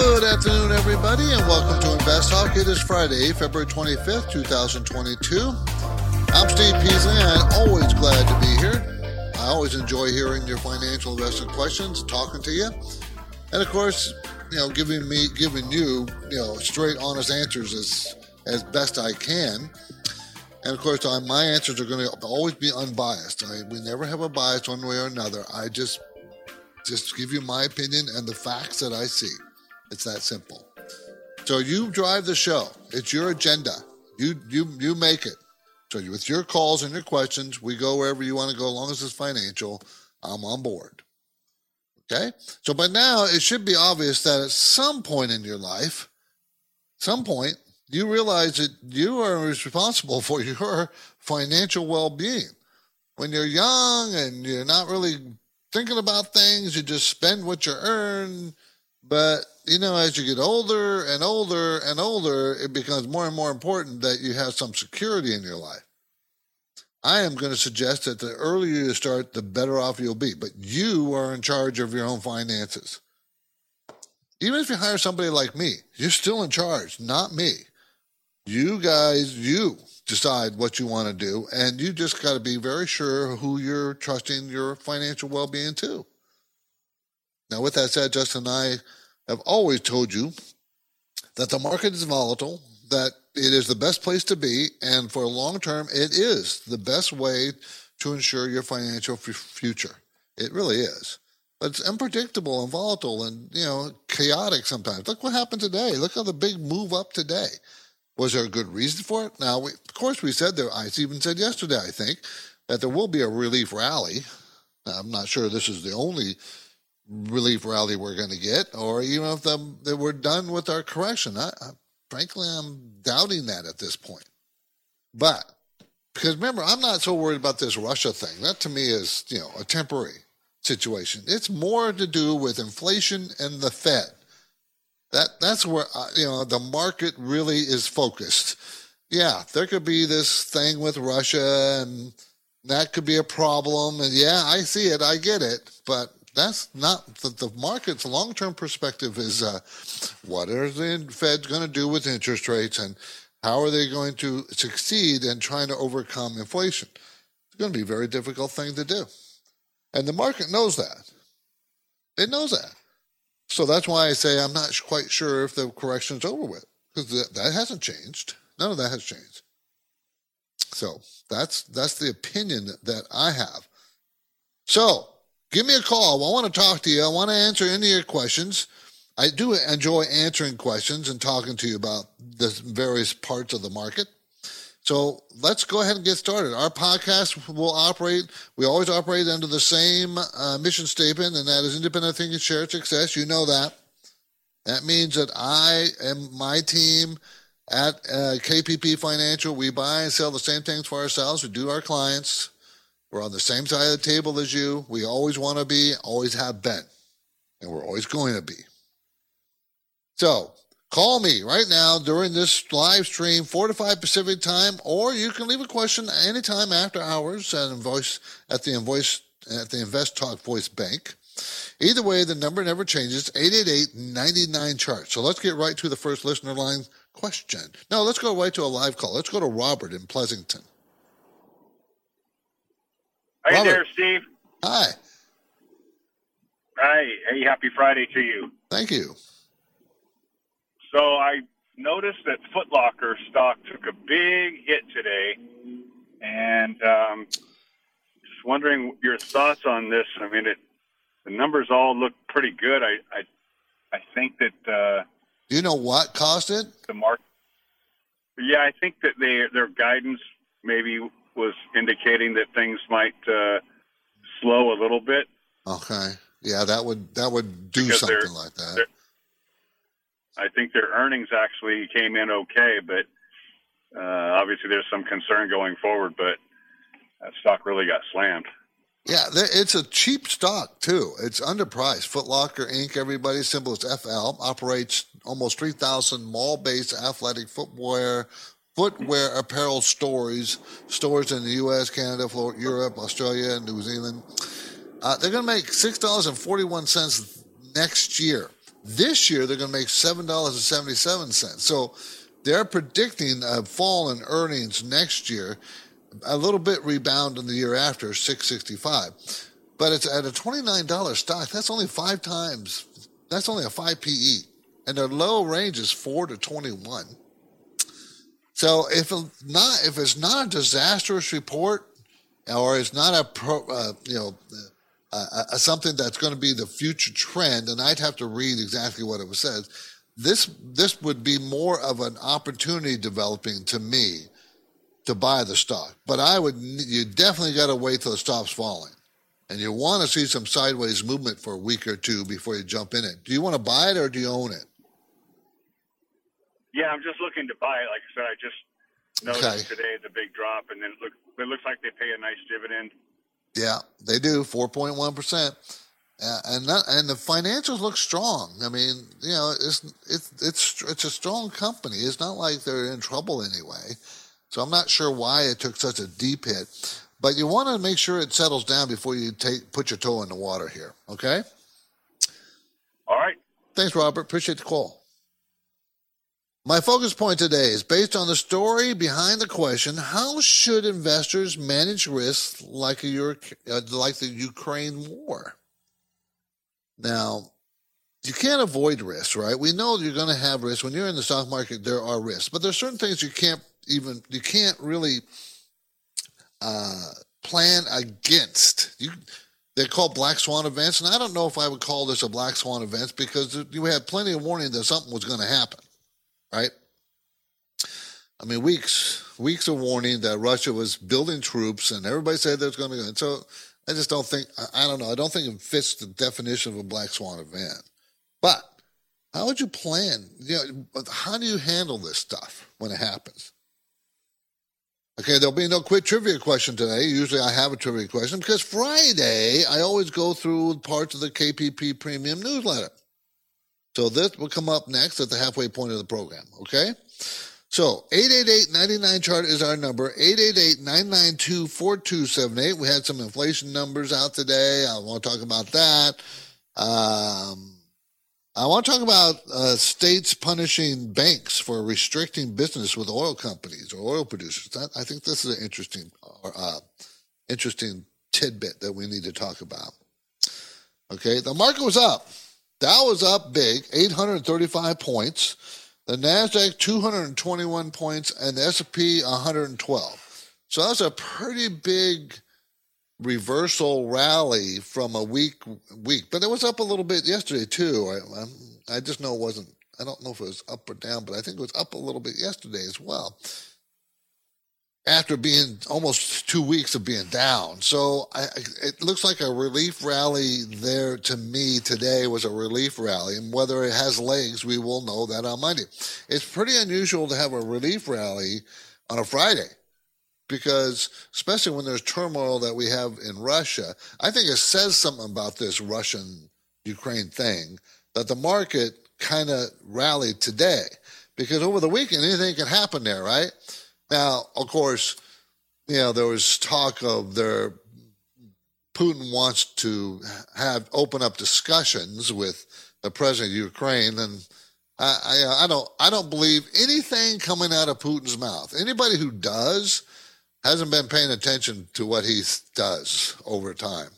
Good afternoon, everybody, and welcome to Invest Talk. It is Friday, February 25th, 2022. I'm Steve Peasley, and I'm always glad to be here. I always enjoy hearing your financial investment questions, talking to you, and of course, you know, giving me, giving you, you know, straight, honest answers as as best I can. And of course, my answers are going to always be unbiased. I, we never have a bias one way or another. I just just give you my opinion and the facts that I see. It's that simple. So you drive the show. It's your agenda. You you you make it. So with your calls and your questions, we go wherever you want to go. As long as it's financial, I'm on board. Okay. So by now it should be obvious that at some point in your life, some point you realize that you are responsible for your financial well-being. When you're young and you're not really thinking about things, you just spend what you earn. But you know, as you get older and older and older, it becomes more and more important that you have some security in your life. I am going to suggest that the earlier you start, the better off you'll be. But you are in charge of your own finances. Even if you hire somebody like me, you're still in charge, not me. You guys, you decide what you want to do, and you just got to be very sure who you're trusting your financial well being to. Now, with that said, Justin and I have always told you that the market is volatile, that it is the best place to be, and for long term, it is the best way to ensure your financial f- future. It really is. But it's unpredictable and volatile and, you know, chaotic sometimes. Look what happened today. Look how the big move up today. Was there a good reason for it? Now, we, of course, we said there, I even said yesterday, I think, that there will be a relief rally. Now, I'm not sure this is the only relief rally we're going to get, or even if the, that we're done with our correction. I, I, frankly, I'm doubting that at this point. But because remember, I'm not so worried about this Russia thing. That to me is, you know, a temporary situation. It's more to do with inflation and the Fed. That that's where uh, you know the market really is focused. Yeah, there could be this thing with Russia, and that could be a problem. And yeah, I see it, I get it, but that's not the, the market's long-term perspective. Is uh, what are the Fed going to do with interest rates, and how are they going to succeed in trying to overcome inflation? It's going to be a very difficult thing to do, and the market knows that. It knows that. So that's why I say I'm not quite sure if the correction's over with because that, that hasn't changed. None of that has changed. So that's that's the opinion that I have. So give me a call. I want to talk to you. I want to answer any of your questions. I do enjoy answering questions and talking to you about the various parts of the market. So let's go ahead and get started. Our podcast will operate, we always operate under the same uh, mission statement, and that is independent thinking, shared success. You know that. That means that I and my team at uh, KPP Financial, we buy and sell the same things for ourselves. We do our clients. We're on the same side of the table as you. We always want to be, always have been, and we're always going to be. So call me right now during this live stream, 4 to 5 Pacific time, or you can leave a question anytime after hours at voice at the invoice at the Invest Talk Voice Bank. Either way, the number never changes 888 99 chart. So let's get right to the first listener line question. No, let's go right to a live call. Let's go to Robert in Pleasanton. Robert. Hey there, Steve. Hi. Hi. Hey, happy Friday to you. Thank you. So I noticed that Foot Locker stock took a big hit today, and um, just wondering your thoughts on this. I mean, it, the numbers all look pretty good. I I, I think that uh, Do you know what caused it? the mark. Yeah, I think that they, their guidance maybe was indicating that things might uh, slow a little bit. Okay. Yeah, that would that would do Because something like that. I think their earnings actually came in okay, but uh, obviously there's some concern going forward. But that stock really got slammed. Yeah, it's a cheap stock too. It's underpriced. Foot Locker Inc. Everybody symbol is FL. Operates almost three thousand mall-based athletic footwear, footwear apparel stores, stores in the U.S., Canada, Florida, Europe, Australia, and New Zealand. Uh, they're going to make six dollars and forty-one cents next year. This year, they're going to make seven dollars and seventy-seven cents. So they're predicting a fall in earnings next year a little bit rebound in the year after, 665. But it's at a $29 stock. That's only five times, that's only a 5 PE. And their low range is 4 to 21. So if it's not, if it's not a disastrous report or it's not a pro, uh, you know, uh, uh, something that's going to be the future trend, and I'd have to read exactly what it says. This this would be more of an opportunity developing to me to buy the stock. But I would, you definitely got to wait till it stops falling. And you want to see some sideways movement for a week or two before you jump in it. Do you want to buy it or do you own it? Yeah, I'm just looking to buy it. Like I said, I just noticed Okay. today the big drop, and then it, look, it looks like they pay a nice dividend. Yeah, they do, 4.1%. Uh, and that, and the financials look strong. I mean, you know, it's it's it's it's a strong company. It's not like they're in trouble anyway. So I'm not sure why it took such a deep hit. But you want to make sure it settles down before you take put your toe in the water here. Okay. All right. Thanks, Robert. Appreciate the call. My focus point today is based on the story behind the question: How should investors manage risks like uh, like the Ukraine war? Now, you can't avoid risks, right? We know you're going to have risks when you're in the stock market. There are risks, but there's certain things you can't even you can't really uh, plan against. You they're called black swan events, and I don't know if I would call this a black swan event because you had plenty of warning that something was going to happen, right? I mean, weeks weeks of warning that Russia was building troops, and everybody said there's going to be. And so I just don't think I, I don't know. I don't think it fits the definition of a black swan event. But how would you plan? You know, how do you handle this stuff when it happens? Okay, there'll be no quick trivia question today. Usually I have a trivia question because Friday I always go through parts of the KPP Premium newsletter. So this will come up next at the halfway point of the program, okay? So 888-99 chart is our number, 888-992-4278. We had some inflation numbers out today. I want to talk about that. Um, I want to talk about uh, states punishing banks for restricting business with oil companies or oil producers. That, I think this is an interesting, uh, interesting tidbit that we need to talk about. Okay, the market was up. Dow was up big, 835 points. The Nasdaq 221 points, and the S&P 112. So that's a pretty big reversal rally from a weak week, but it was up a little bit yesterday too. I, I just know it wasn't. I don't know if it was up or down, but I think it was up a little bit yesterday as well. After being almost two weeks of being down, so I, it looks like a relief rally there to me today was a relief rally, and whether it has legs, we will know that on Monday. It's pretty unusual to have a relief rally on a Friday because especially when there's turmoil that we have in Russia, I think it says something about this Russian Ukraine thing that the market kind of rallied today because over the weekend anything can happen there, right? Now, of course, you know there was talk of their Putin wants to have open up discussions with the president of Ukraine and. I, I I don't I don't believe anything coming out of Putin's mouth. Anybody who does, hasn't been paying attention to what he does over time.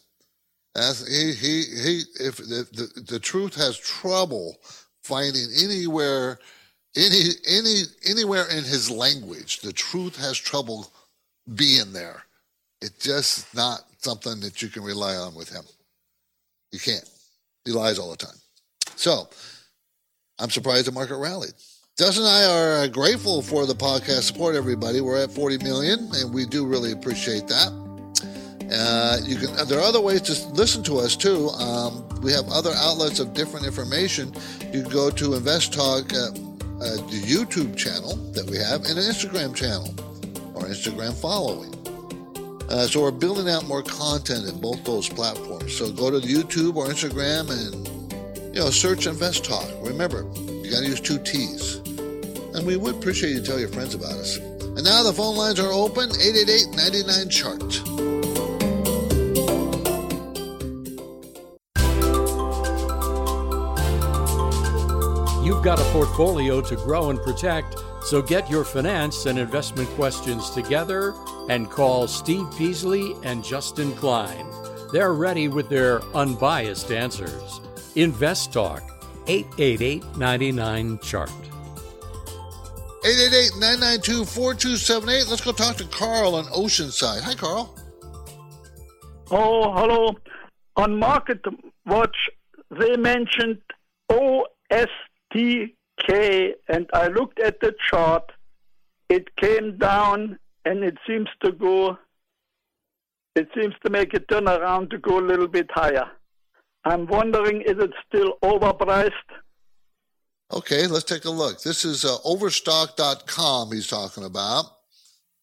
As he he he, if the, the the truth has trouble finding anywhere, any any anywhere in his language, the truth has trouble being there. It's just not something that you can rely on with him. You can't. He lies all the time. So I'm surprised the market rallied. Dustin and I are grateful for the podcast support, everybody. We're at 40 million, and we do really appreciate that. Uh, you can. There are other ways to listen to us too. Um, we have other outlets of different information. You can go to Invest Talk, uh, uh, the YouTube channel that we have, and an Instagram channel or Instagram following. Uh, so we're building out more content in both those platforms. So go to YouTube or Instagram and you know search Invest Talk. Remember, you got to use two T's. And we would appreciate you tell your friends about us. And now the phone lines are open 888 99 chart. You've got a portfolio to grow and protect, so get your finance and investment questions together and call Steve Peasley and Justin Klein. They're ready with their unbiased answers. Invest Talk, 888 99 Chart. 888-992-4278. Let's go talk to Carl on Oceanside. Hi, Carl. Oh, hello. On Market Watch, they mentioned OSTK, and I looked at the chart. It came down, and it seems to go. It seems to make a turnaround to go a little bit higher. I'm wondering, is it still overpriced? Okay, let's take a look. This is uh, overstock.com he's talking about.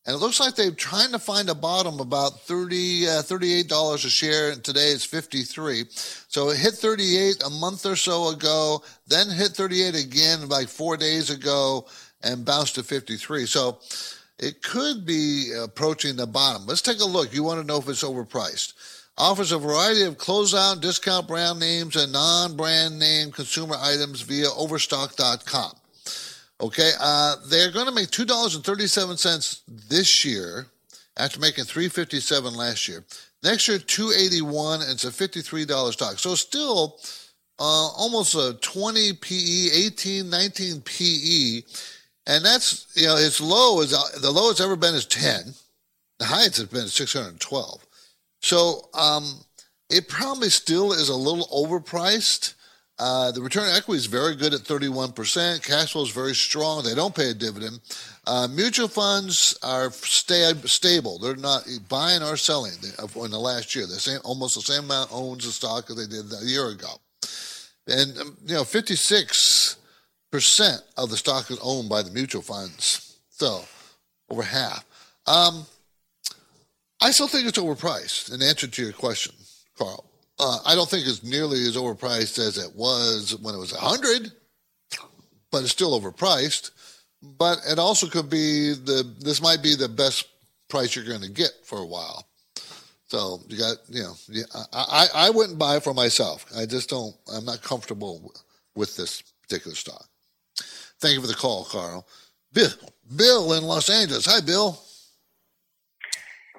And it looks like they're trying to find a bottom about 30 uh, $38 a share, and today it's 53 So it hit 38 a month or so ago, then hit 38 again like four days ago, and bounced to 53 So it could be approaching the bottom. Let's take a look. You want to know if it's overpriced. Offers a variety of closeout, discount brand names, and non brand name consumer items via overstock.com. Okay, uh, they're going to make two dollars and thirty-seven cents this year, after making three fifty-seven last year. Next year, two eighty-one, and it's a fifty-three dollar stock. So still uh, almost a twenty PE, 18, 19 PE, and that's you know its low is the low it's ever been is ten. The highest has been six hundred twelve. So um, it probably still is a little overpriced. Uh, the return on equity is very good at 31%. Cash flow is very strong. They don't pay a dividend. Uh, mutual funds are sta- stable. They're not buying or selling in the last year. The same, almost the same amount owns the stock as they did a year ago. And, um, you know, 56% of the stock is owned by the mutual funds. So, over half. Um, I still think it's overpriced. In answer to your question, Carl, uh, I don't think it's nearly as overpriced as it was when it was a hundred, but it's still overpriced. But it also could be the this might be the best price you're going to get for a while. So you got you know I I wouldn't buy it for myself. I just don't. I'm not comfortable with this particular stock. Thank you for the call, Carl. Bill, Bill in Los Angeles. Hi, Bill.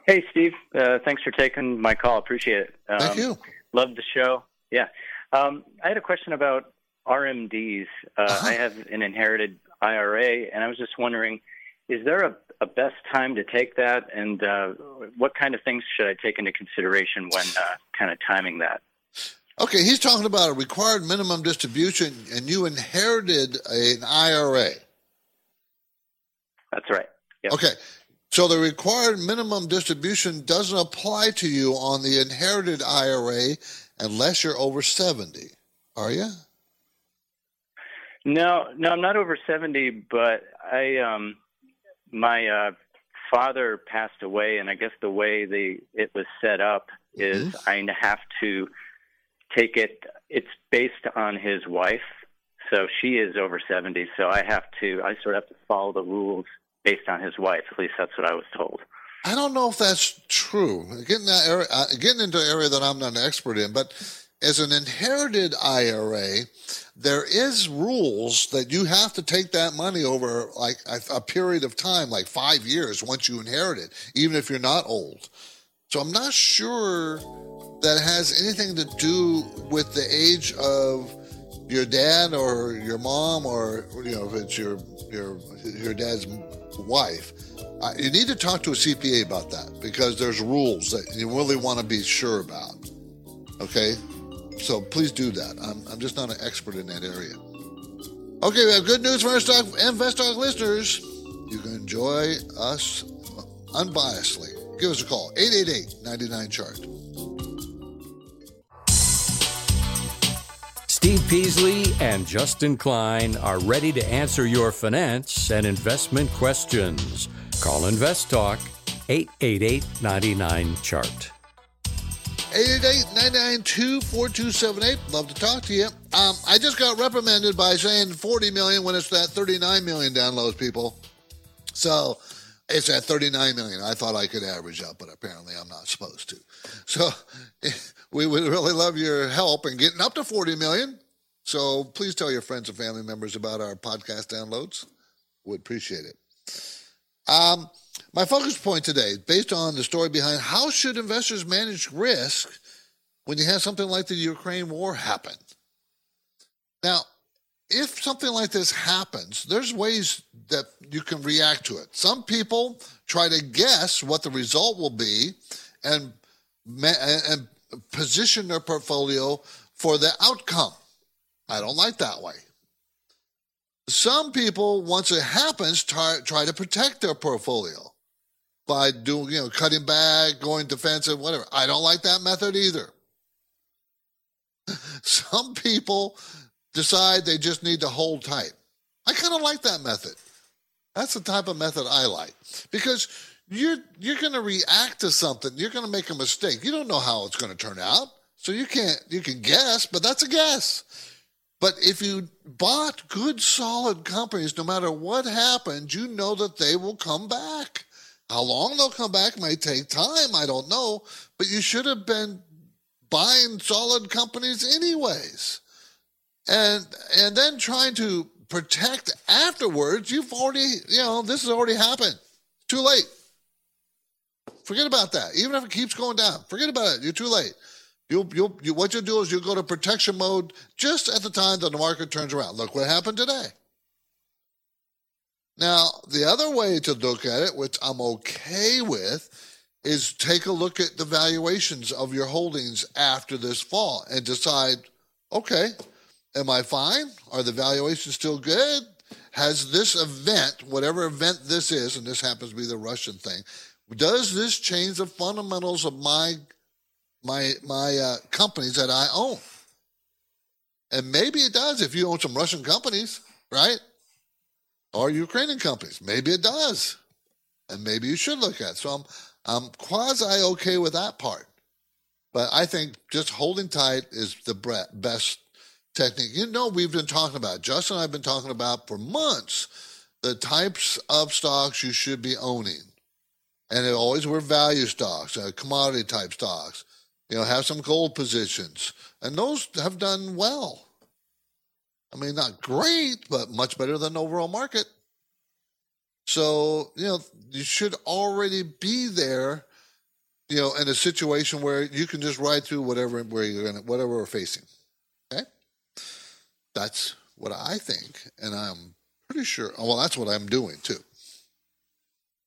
Hey, Steve. Uh, thanks for taking my call. Appreciate it. Um, Thank you. Love the show. Yeah. Um, I had a question about RMDs. Uh, Uh-huh. I have an inherited IRA, and I was just wondering, is there a, a best time to take that, and uh, what kind of things should I take into consideration when uh, kind of timing that? Okay, he's talking about a required minimum distribution, and you inherited an IRA. That's right. Yep. Okay, so the required minimum distribution doesn't apply to you on the inherited IRA unless you're over 70, are you? No, no, I'm not over 70, but I, um, my uh, father passed away, and I guess the way the it was set up is I have to take it. It's based on his wife, so she is over 70. So I have to. I sort of have to follow the rules based on his wife. At least that's what I was told. I don't know if that's true. Getting that area, uh, getting into an area that I'm not an expert in, but as an inherited IRA, there is rules that you have to take that money over like a, a, period of time, like five years once you inherit it, even if you're not old. So I'm not sure that has anything to do with the age of your dad or your mom or you know if it's your your your dad's wife. Uh, you need to talk to a CPA about that because there's rules that you really want to be sure about. Okay, so please do that. I'm, I'm just not an expert in that area. Okay, we have good news for our stock and Talk listeners. You can enjoy us unbiasedly. Give us a call, 888 99 chart. Steve Peasley and Justin Klein are ready to answer your finance and investment questions. Call Invest Talk 888 99 chart. 888-992-4278. Love to talk to you. Um, I just got reprimanded by saying 40 million when it's that 39 million downloads, people. So it's at 39 million. I thought I could average up, but apparently I'm not supposed to. So we would really love your help in getting up to 40 million. So please tell your friends and family members about our podcast downloads. Would appreciate it. Um, my focus point today, based on the story behind how should investors manage risk when you have something like the Ukraine war happen. Now, if something like this happens, there's ways that you can react to it. Some people try to guess what the result will be and and position their portfolio for the outcome. I don't like that way. Some people, once it happens, try, try to protect their portfolio by doing, you know, cutting back, going defensive, whatever. I don't like that method either. Some people decide they just need to hold tight. I kind of like that method. That's the type of method I like because you're you're going to react to something. You're going to make a mistake. You don't know how it's going to turn out, so you can't you can guess, but that's a guess. But if you bought good, solid companies, no matter what happens, you know that they will come back. How long they'll come back may take time. I don't know. But you should have been buying solid companies anyways. And and then trying to protect afterwards, you've already, you know, this has already happened. Too late. Forget about that. Even if it keeps going down, forget about it. You're too late. You'll, you'll, you, what you'll do is you'll go to protection mode just at the time that the market turns around. Look what happened today. Now, the other way to look at it, which I'm okay with, is take a look at the valuations of your holdings after this fall and decide, okay, am I fine? Are the valuations still good? Has this event, whatever event this is, and this happens to be the Russian thing, does this change the fundamentals of my my my uh, companies that I own. And maybe it does if you own some Russian companies, right? Or Ukrainian companies. Maybe it does. And maybe you should look at it. So I'm I'm quasi okay with that part. But I think just holding tight is the best technique. You know, we've been talking about, Justin and I have been talking about for months, the types of stocks you should be owning. And it always were value stocks, uh, commodity type stocks, you know, have some gold positions. And those have done well. I mean, not great, but much better than the overall market. So, you know, you should already be there, you know, in a situation where you can just ride through whatever where you're gonna whatever we're facing. Okay? That's what I think, and I'm pretty sure well that's what I'm doing too.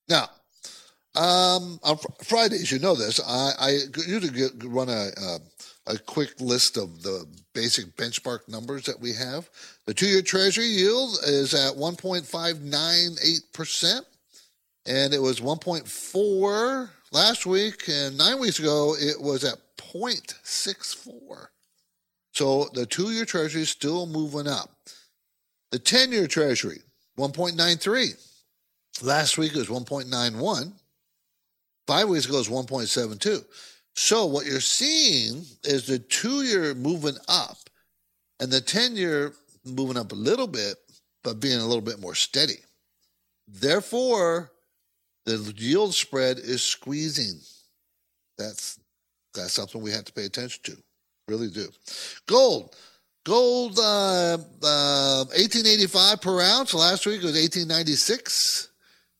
Now, um, on Fridays, you know this. I, I usually get, run a, a, a quick list of the basic benchmark numbers that we have. The two-year Treasury yield is at 1.598 percent, and it was 1.4 last week, and nine weeks ago it was at 0.64. So the two-year Treasury is still moving up. The 10-year Treasury 1.93. Last week it was 1.91. Five weeks ago was 1.72. So what you're seeing is the two year moving up and the 10 year moving up a little bit, but being a little bit more steady. Therefore, the yield spread is squeezing. That's that's something we have to pay attention to. Really do. Gold. Gold, uh, uh, 1885 per ounce. Last week it was 1896.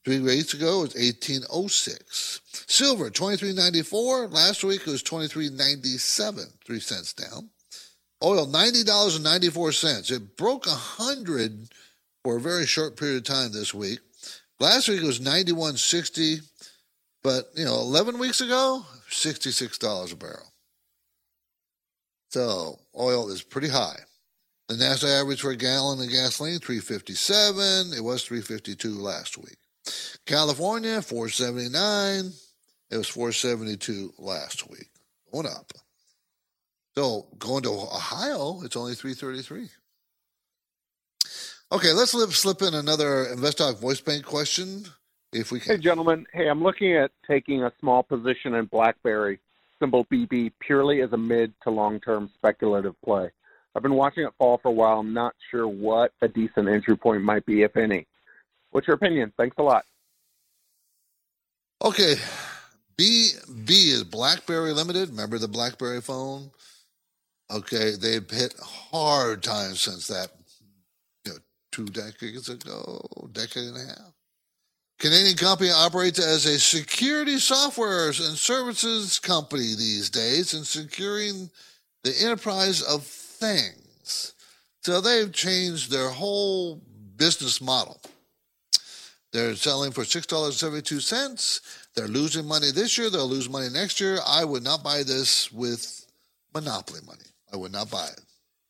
Three weeks ago was 1806. Silver, 23.94. Last week it was 23.97, three cents down. Oil, $90.94. It broke 100 for a very short period of time this week. Last week it was 91.60, but you know, 11 weeks ago, $66 a barrel. So oil is pretty high. The national average for a gallon of gasoline, 357. It was 352 last week. California, 479. It was 472 last week. Going up. So going to Ohio, it's only 333. Okay, let's slip in another InvestTalk voice bank question, if we can. Hey, gentlemen. Hey, I'm looking at taking a small position in BlackBerry symbol BB purely as a mid to long term speculative play. I've been watching it fall for a while. I'm not sure what a decent entry point might be, if any. What's your opinion? Thanks a lot. Okay. B B is BlackBerry Limited. Remember the BlackBerry phone? Okay, they've hit hard times since that, you know, two decades ago, decade and a half. Canadian company operates as a security software and services company these days and securing the enterprise of things. So they've changed their whole business model. They're selling for $6.72. They're losing money this year. They'll lose money next year. I would not buy this with monopoly money. I would not buy it.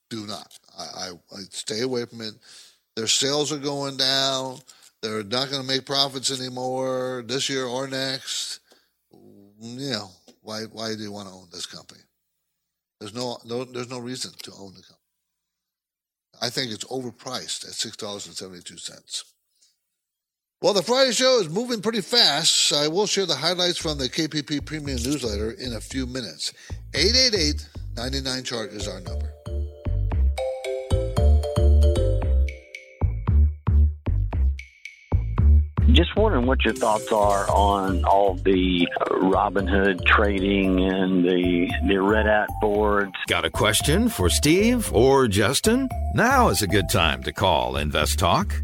Do not. I, I, I stay away from it. Their sales are going down. They're not going to make profits anymore this year or next. You know, why, why do you want to own this company? There's no, no, there's no reason to own the company. I think it's overpriced at $6.72. Well, the Friday show is moving pretty fast. I will share the highlights from the KPP Premium Newsletter in a few minutes. 888 99 chart is our number. Just wondering what your thoughts are on all the uh, Robinhood trading and the the Reddit boards. Got a question for Steve or Justin? Now is a good time to call Invest Talk.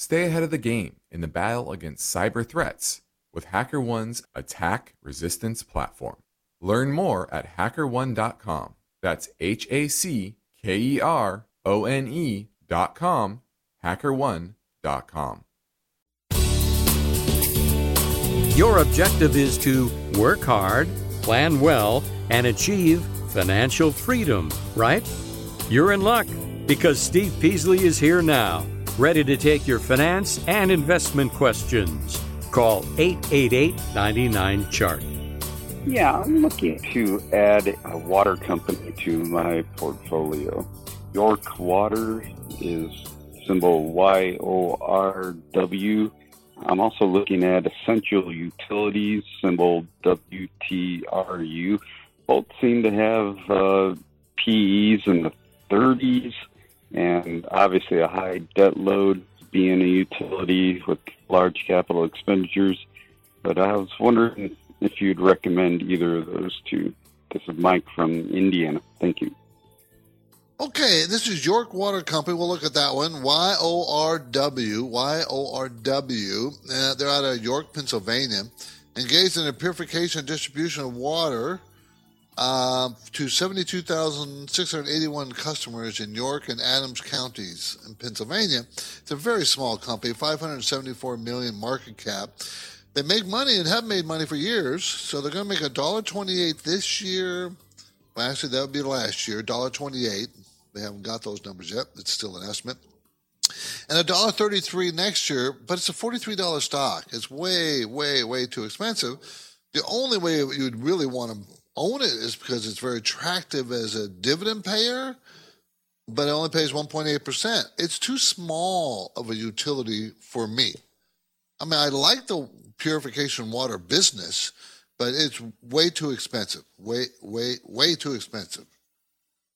stay ahead of the game in the battle against cyber threats with HackerOne's attack resistance platform. Learn more at hackerone.com. That's H A C K E R O N E.com, hackerone.com. Your objective is to work hard, plan well, and achieve financial freedom, right? You're in luck because Steve Peasley is here now, ready to take your finance and investment questions. Call 888 99 Chart. Yeah, I'm looking to add a water company to my portfolio. York Water is symbol Y O R W. I'm also looking at Essential Utilities, symbol WTRU. Both seem to have uh, PEs in the 30s and obviously a high debt load being a utility with large capital expenditures. But I was wondering if you'd recommend either of those two. This is Mike from Indiana. Thank you. Okay, this is York Water Company. We'll look at that one. Y O R W. Y O R W. Uh, they're out of York, Pennsylvania. Engaged in the purification and distribution of water uh, to 72,681 customers in York and Adams counties in Pennsylvania. It's a very small company, 574 million market cap. They make money and have made money for years, so they're going to make a dollar twenty-eight this year. Well, actually, that would be last year, dollar twenty-eight. They haven't got those numbers yet. It's still an estimate. And a dollar thirty-three next year, but it's a forty-three dollar stock. It's way, way, way too expensive. The only way you'd really want to own it is because it's very attractive as a dividend payer, but it only pays 1.8%. It's too small of a utility for me. I mean, I like the purification water business, but it's way too expensive. Way, way, way too expensive.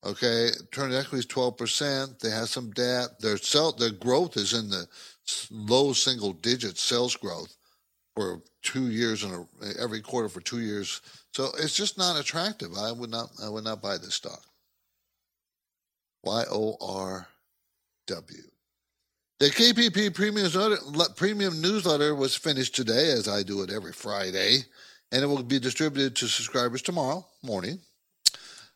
Okay, turn equity is 12%. They have some debt. Their sell, their growth is in the low single digit sales growth for two years in every quarter for two years. So it's just not attractive. I would not I would not buy this stock. Y O R W. The KPP premium, newsletter was finished today, as I do it every Friday, and it will be distributed to subscribers tomorrow morning.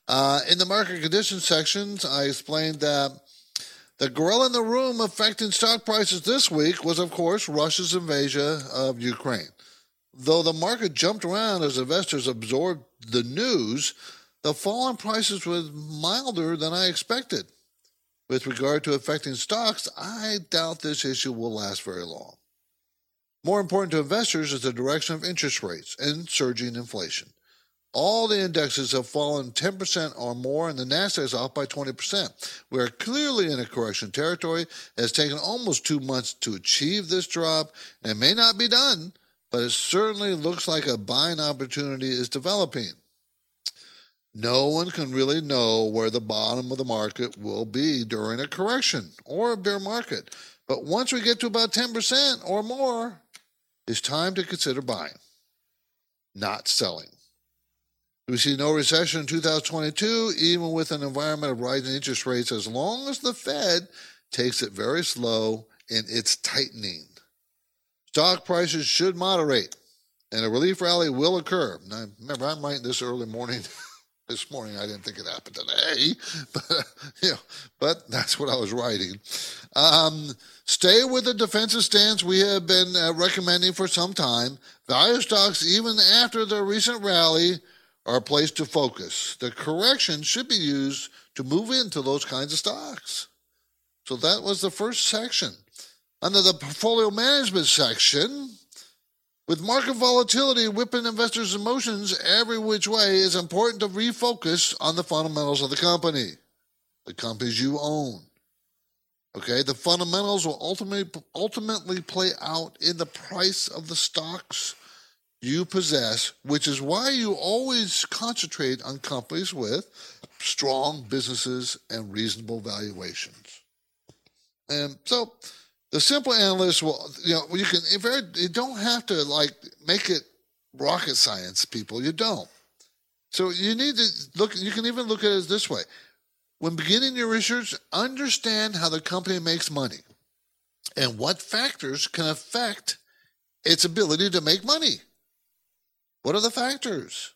Uh, in the market conditions sections, I explained that the gorilla in the room affecting stock prices this week was, of course, Russia's invasion of Ukraine. Though the market jumped around as investors absorbed the news, the fall in prices was milder than I expected. With regard to affecting stocks, I doubt this issue will last very long. More important to investors is the direction of interest rates and surging inflation. All the indexes have fallen 10% or more, and the NASDAQ is off by 20%. We are clearly in a correction territory. It has taken almost two months to achieve this drop, and may not be done, but it certainly looks like a buying opportunity is developing. No one can really know where the bottom of the market will be during a correction or a bear market. But once we get to about 10% or more, it's time to consider buying, not selling. We see no recession in 2022, even with an environment of rising interest rates, as long as the Fed takes it very slow in its tightening. Stock prices should moderate, and a relief rally will occur. Now, remember, I'm writing this early morning. this morning. I didn't think it happened today, but you know, but that's what I was writing. Um, stay with the defensive stance we have been uh, recommending for some time. Value stocks, even after the recent rally, are a place to focus. The correction should be used to move into those kinds of stocks. So that was the first section. Under the portfolio management section, with market volatility whipping investors' emotions every which way, it's important to refocus on the fundamentals of the company, the companies you own. Okay, the fundamentals will ultimately ultimately play out in the price of the stocks you possess, which is why you always concentrate on companies with strong businesses and reasonable valuations. And so The simple analyst will, you know, you can, very, you don't have to like make it rocket science, people. You don't. So you need to look, you can even look at it this way. When beginning your research, understand how the company makes money and what factors can affect its ability to make money. What are the factors?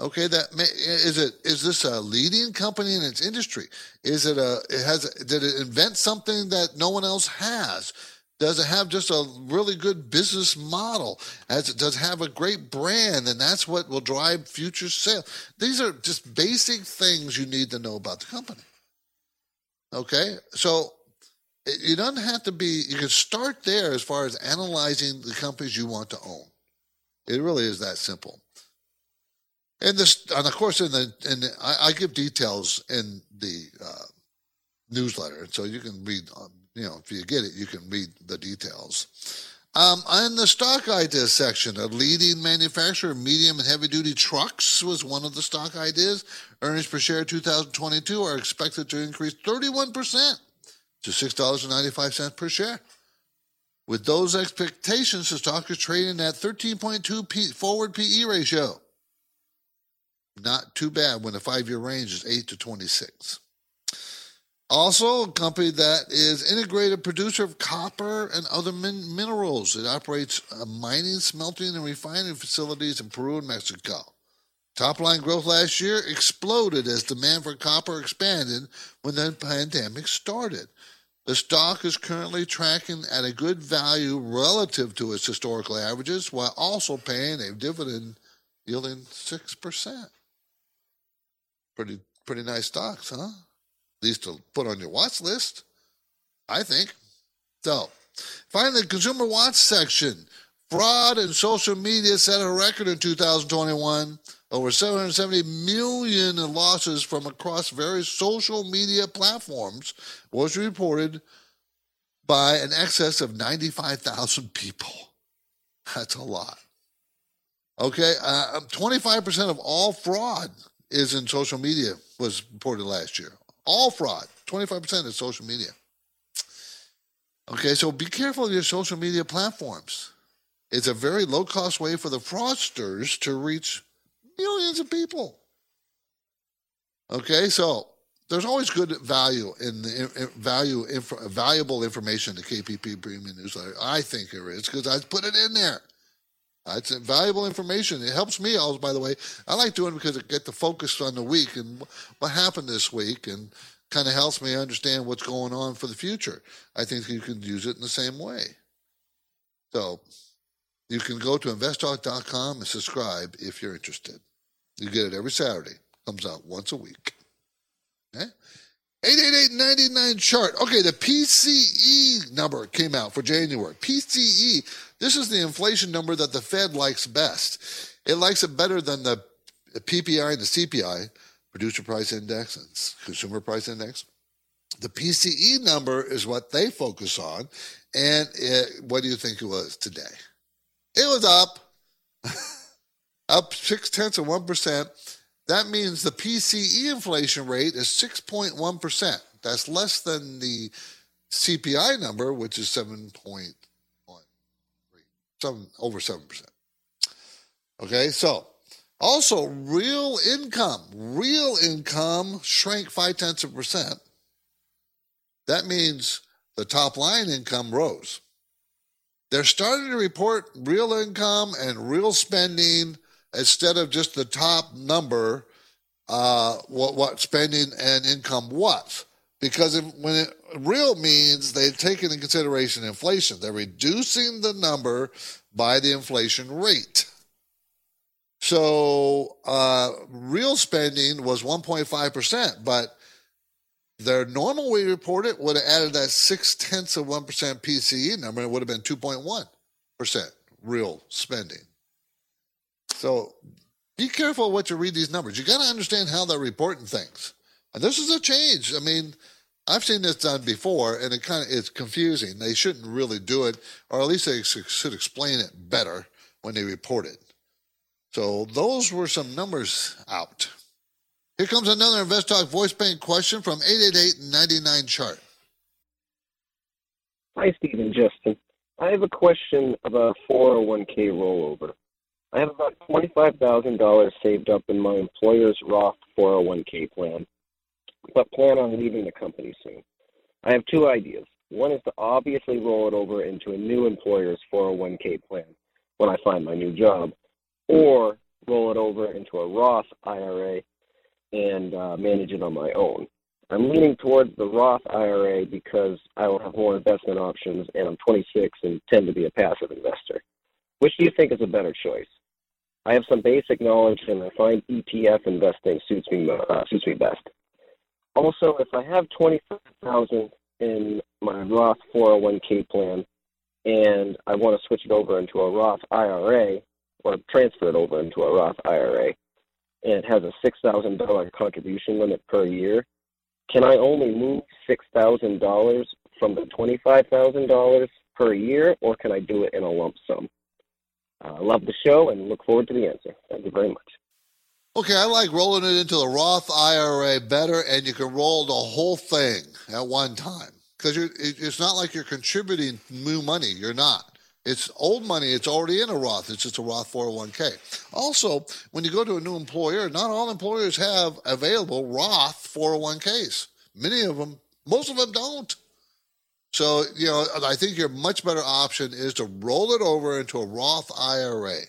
Okay, that is it. Is this a leading company in its industry? Is it a? It has. Did it invent something that no one else has? Does it have just a really good business model? As it does have a great brand, and that's what will drive future sales. These are just basic things you need to know about the company. Okay, so you don't have to be. You can start there as far as analyzing the companies you want to own. It really is that simple. And this, and of course, in the, in the, I, I, give details in the uh, newsletter, so you can read. Um, you know, if you get it, you can read the details. Um, in the stock ideas section, a leading manufacturer of medium and heavy duty trucks was one of the stock ideas. Earnings per share 2022 are expected to increase 31% to $6.95 per share. With those expectations, the stock is trading at 13.2 P- forward PE ratio. Not too bad when the five year range is 8 to 26. Also, a company that is integrated producer of copper and other min- minerals. It operates uh, mining, smelting, and refining facilities in Peru and Mexico. Top line growth last year exploded as demand for copper expanded when the pandemic started. The stock is currently tracking at a good value relative to its historical averages while also paying a dividend yielding 6%. Pretty pretty nice stocks, huh? Least to put on your watch list, I think. So, finally, consumer watch section. Fraud and social media set a record in 2021. Over 770 million in losses from across various social media platforms was reported by an excess of 95,000 people. That's a lot. Okay, uh, 25% of all fraud is in social media was reported last year. All fraud, 25% is social media. Okay, so be careful of your social media platforms. It's a very low cost way for the fraudsters to reach millions of people. Okay, so there's always good value in the value inf- valuable information in the KPP Premium Newsletter. I think there is because I put it in there. Uh, it's valuable information. It helps me also, by the way. I like doing it because it get the focus on the week and what happened this week and kind of helps me understand what's going on for the future. I think you can use it in the same way. So you can go to investtalk.com and subscribe if you're interested. You get it every Saturday. Comes out once a week. Okay? 888-99 chart. Okay, the PCE number came out for January. PCE, this is the inflation number that the Fed likes best. It likes it better than the PPI and the CPI, producer price index and consumer price index. The PCE number is what they focus on. And it, what do you think it was today? It was up, up six tenths of 1%. That means the PCE inflation rate is 6.1%. That's less than the CPI number, which is 7.1, seven, over 7%. Okay, so also real income, real income shrank five tenths of a percent. That means the top line income rose. They're starting to report real income and real spending instead of just the top number, uh, what, what spending and income was. Because if, when it real means they've taken into consideration inflation, they're reducing the number by the inflation rate. So uh, real spending was 1.5%, but their normal way to report it would have added that six tenths of 1% PCE number, it would have been 2.1% real spending. So be careful what you read these numbers. You got to understand how they're reporting things. And this is a change. I mean, I've seen this done before, and it kind of it's confusing. They shouldn't really do it, or at least they should explain it better when they report it. So those were some numbers out. Here comes another Invest Talk voice bank question from 888-99 chart. Hi, Steve and Justin. I have a question about 401k rollover. I have about $25,000 saved up in my employer's Roth 401k plan, but plan on leaving the company soon. I have two ideas. One is to obviously roll it over into a new employer's 401k plan when I find my new job, or roll it over into a Roth IRA and uh, manage it on my own. I'm leaning towards the Roth IRA because I will have more investment options and I'm 26 and tend to be a passive investor. Which do you think is a better choice? I have some basic knowledge and I find ETF investing suits me uh, suits me best. Also, if I have 25,000 in my Roth 401k plan and I want to switch it over into a Roth IRA or transfer it over into a Roth IRA and it has a $6,000 contribution limit per year, can I only move $6,000 from the $25,000 per year or can I do it in a lump sum? I uh, love the show and look forward to the answer. Thank you very much. Okay, I like rolling it into the Roth IRA better, and you can roll the whole thing at one time because it's not like you're contributing new money. You're not. It's old money. It's already in a Roth. It's just a Roth 401k. Also, when you go to a new employer, not all employers have available Roth 401ks. Many of them, most of them don't. So, you know, I think your much better option is to roll it over into a Roth IRA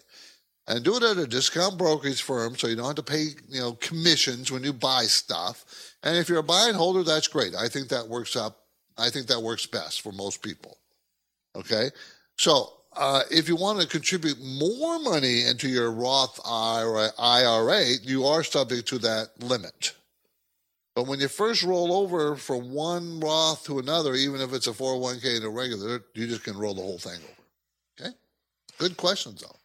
and do it at a discount brokerage firm so you don't have to pay you know commissions when you buy stuff. And if you're a buy and holder that's great. I think that works up i think that works best for most people. Okay? So uh, if you want to contribute more money into your roth IRA, IRA you are subject to that limit but when you first roll over from one roth to another even if it's a 401k and a regular you just can roll the whole thing over okay good questions though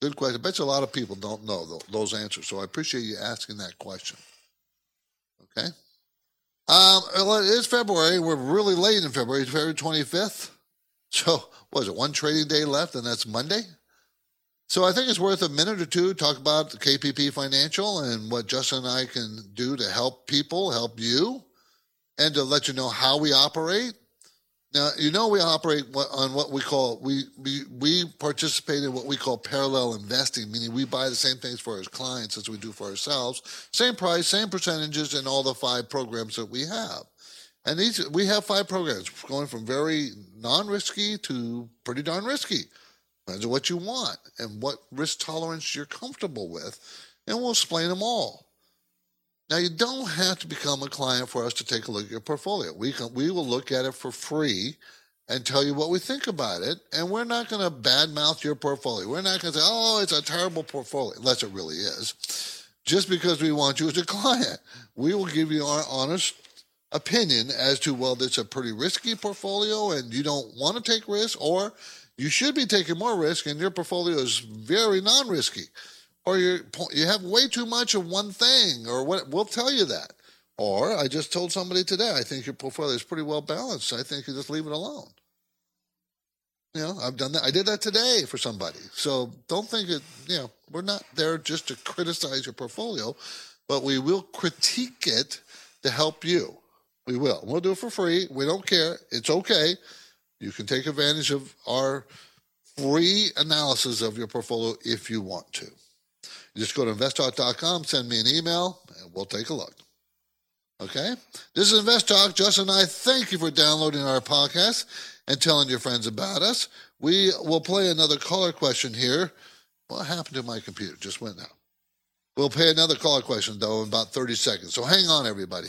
Good question. I bet you a lot of people don't know those answers, so I appreciate you asking that question. Okay. Um, well, it is February. We're really late in February. February 25th. So, was it one trading day left, and that's Monday? So, I think it's worth a minute or two to talk about the KPP Financial and what Justin and I can do to help people, help you, and to let you know how we operate now, you know, we operate on what we call, we, we, we participate in what we call parallel investing, meaning we buy the same things for our clients as we do for ourselves. Same price, same percentages in all the five programs that we have. And these, we have five programs going from very non risky to pretty darn risky. Depends on what you want and what risk tolerance you're comfortable with. And we'll explain them all. Now, you don't have to become a client for us to take a look at your portfolio. We, can, we will look at it for free and tell you what we think about it. And we're not going to badmouth your portfolio. We're not going to say, oh, it's a terrible portfolio, unless it really is, just because we want you as a client. We will give you our honest opinion as to, well, it's a pretty risky portfolio and you don't want to take risks, or you should be taking more risk and your portfolio is very non risky or you you have way too much of one thing, or what? We'll tell you that. Or I just told somebody today, I think your portfolio is pretty well balanced. I think you just leave it alone. You know, I've done that. I did that today for somebody. So don't think it. You know, we're not there just to criticize your portfolio, but we will critique it to help you. We will. We'll do it for free. We don't care. It's okay. You can take advantage of our free analysis of your portfolio if you want to. Just go to investtalk.com, send me an email, and we'll take a look. Okay? This is Invest Talk. Justin and I thank you for downloading our podcast and telling your friends about us. We will play another caller question here. What happened to my computer? Just went out. We'll play another caller question, though, in about 30 seconds. So hang on, everybody.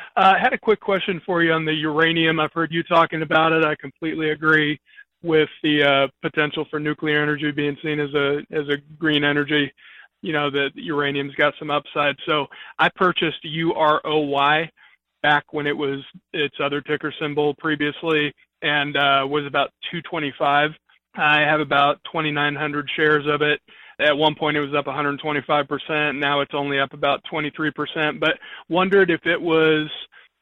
Uh, I had a quick question for you on the uranium. I've heard you talking about it. I completely agree with the uh, potential for nuclear energy being seen as a as a green energy. You know that uranium's got some upside. So I purchased UROY back when it was its other ticker symbol previously and uh, was about 225. I have about 2,900 shares of it. At one point, it was up 125%. Now it's only up about 23%. But wondered if it was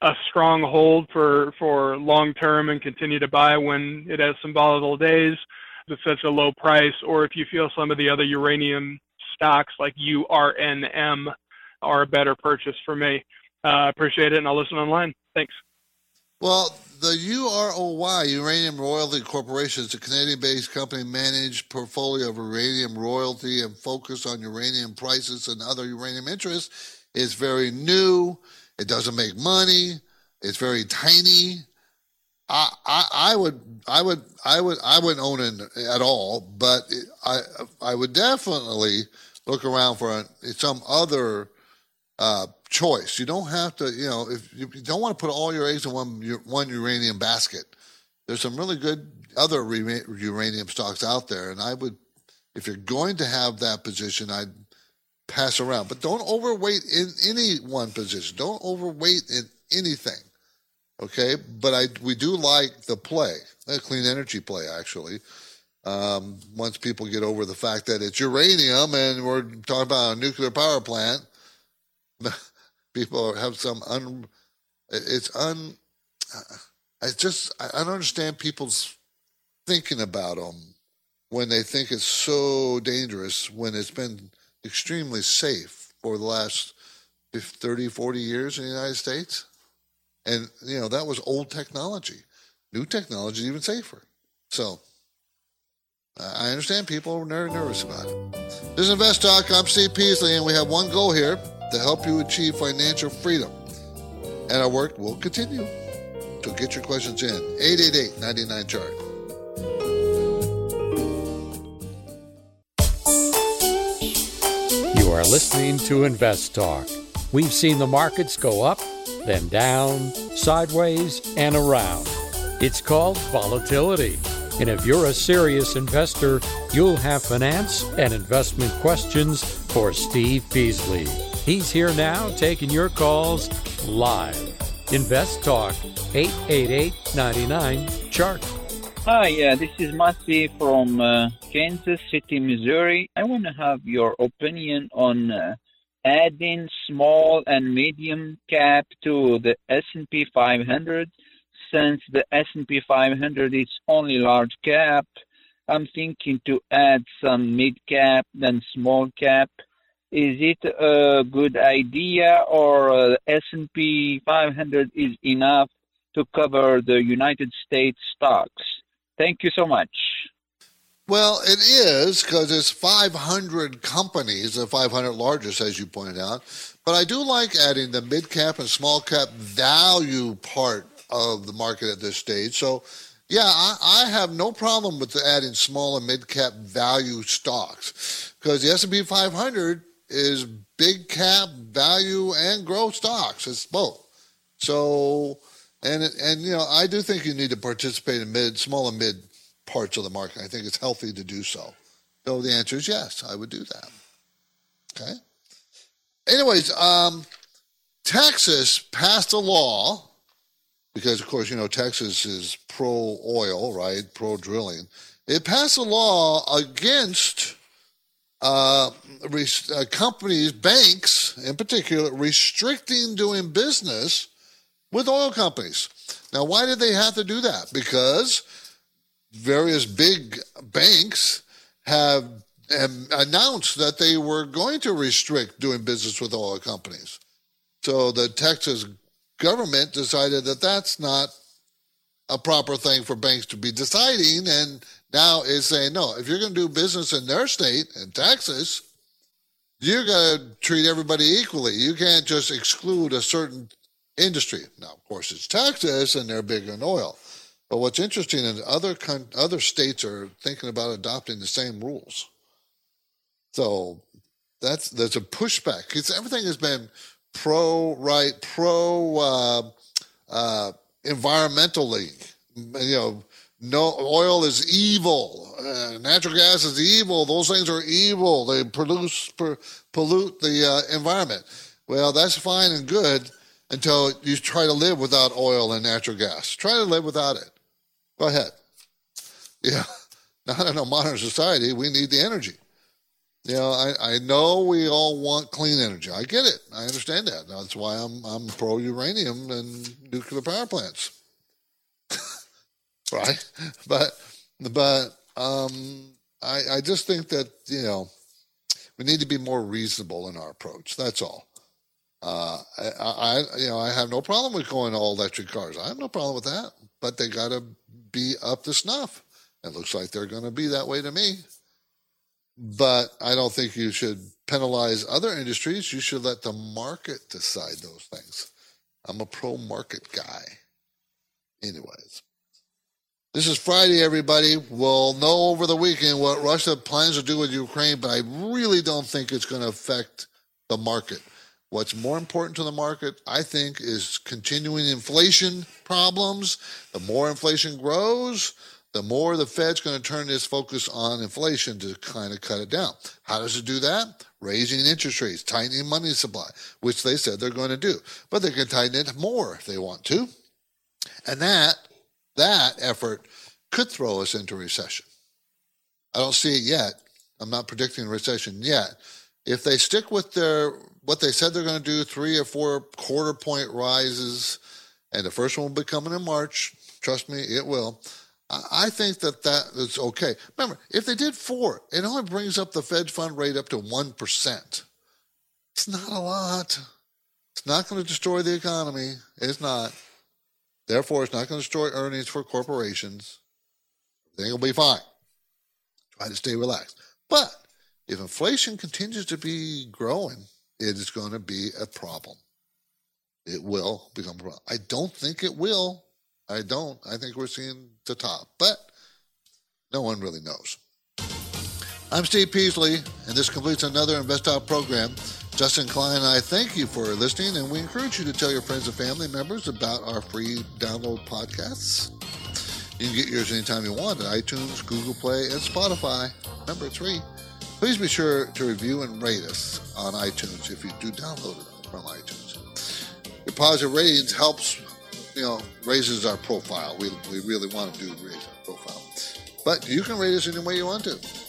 a strong hold for for long term and continue to buy when it has some volatile days at such a low price, or if you feel some of the other uranium stocks like URNM are a better purchase for me. Uh, appreciate it, and I'll listen online. Thanks. Well, the UROY, Uranium Royalty Corporation, is a Canadian based company managed portfolio of uranium royalty and focus on uranium prices and other uranium interests. It's very new. It doesn't make money. It's very tiny. I, I, I would I would I would I wouldn't own it at all, but I I would definitely look around for some other uh, choice. You don't have to, you know, if you don't want to put all your eggs in one one uranium basket. There's some really good other uranium stocks out there, and I would, if you're going to have that position, I'd pass around, but don't overweight in any one position. Don't overweight in anything. Okay, but I we do like the play, a clean energy play actually. Um, once people get over the fact that it's uranium and we're talking about a nuclear power plant, people have some un. It's un. I just I don't understand people's thinking about them when they think it's so dangerous when it's been extremely safe for the last 30, 40 years in the United States. And, you know, that was old technology. New technology is even safer. So I understand people are very nervous about it. This is Invest Talk. I'm Steve Peasley, and we have one goal here to help you achieve financial freedom. And our work will continue. So get your questions in. 888 99 chart. You are listening to Invest Talk. We've seen the markets go up, then down, sideways, and around. It's called volatility. And if you're a serious investor, you'll have finance and investment questions for Steve Peasley. He's here now taking your calls live. Invest Talk 888 99 Chart. Hi, uh, this is Masi from uh, Kansas City, Missouri. I want to have your opinion on uh, adding small and medium cap to the S&P 500 since the S&P 500 is only large cap. I'm thinking to add some mid cap then small cap is it a good idea or uh, S&P 500 is enough to cover the United States stocks? Thank you so much. Well, it is because it's 500 companies, the 500 largest, as you pointed out. But I do like adding the mid cap and small cap value part of the market at this stage. So, yeah, I, I have no problem with adding small and mid cap value stocks because the S&P 500 is big cap, value, and growth stocks. It's both. So, and and you know, I do think you need to participate in mid, small and mid parts of the market. I think it's healthy to do so. So the answer is yes, I would do that. Okay. Anyways, um, Texas passed a law because, of course, you know Texas is pro oil, right? Pro drilling. It passed a law against uh, uh, companies, banks in particular, restricting doing business with oil companies. Now, why did they have to do that? Because various big banks have, have announced that they were going to restrict doing business with oil companies. So the Texas government decided that that's not a proper thing for banks to be deciding and now is saying no if you're going to do business in their state in texas you got to treat everybody equally. You can't just exclude a certain industry. Now of course it's texas and they're big in oil. But what's interesting is other other states are thinking about adopting the same rules. So that's there's a pushback. Because everything has been pro right pro uh, uh, environmentally you know no oil is evil uh, natural gas is evil those things are evil they produce per, pollute the uh, environment well that's fine and good until you try to live without oil and natural gas. Try to live without it. Go ahead. Yeah. Not in a modern society. We need the energy. You know, I, I know we all want clean energy. I get it. I understand that. That's why I'm I'm pro uranium and nuclear power plants. Right? But but um I I just think that, you know, we need to be more reasonable in our approach. That's all. Uh, I, I, you know, I have no problem with going all electric cars. I have no problem with that, but they got to be up to snuff. It looks like they're going to be that way to me. But I don't think you should penalize other industries. You should let the market decide those things. I'm a pro market guy. Anyways, this is Friday, everybody. We'll know over the weekend what Russia plans to do with Ukraine, but I really don't think it's going to affect the market. What's more important to the market, I think, is continuing inflation problems. The more inflation grows, the more the Fed's going to turn its focus on inflation to kind of cut it down. How does it do that? Raising interest rates, tightening money supply, which they said they're going to do. But they can tighten it more if they want to. And that that effort could throw us into recession. I don't see it yet. I'm not predicting a recession yet. If they stick with their what they said they're going to do, three or four quarter point rises, and the first one will be coming in March. Trust me, it will. I think that that is okay. Remember, if they did four, it only brings up the Fed fund rate up to 1%. It's not a lot. It's not going to destroy the economy. It's not. Therefore, it's not going to destroy earnings for corporations. Everything will be fine. Try to stay relaxed. But if inflation continues to be growing, it is going to be a problem. It will become a problem. I don't think it will. I don't. I think we're seeing the top, but no one really knows. I'm Steve Peasley, and this completes another Invest Talk program. Justin Klein and I thank you for listening, and we encourage you to tell your friends and family members about our free download podcasts. You can get yours anytime you want at iTunes, Google Play, and Spotify. Remember, it's free. Please be sure to review and rate us on iTunes if you do download it from iTunes. Your positive ratings helps, you know, raises our profile. We, we really want to do raise our profile. But you can rate us any way you want to.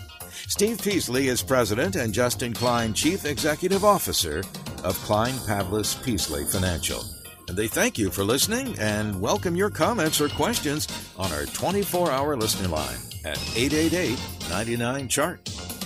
Steve Peasley is president and Justin Klein, chief executive officer of Klein Pavlis Peasley Financial. And they thank you for listening and welcome your comments or questions on our 24 hour listening line at 888 99 Chart.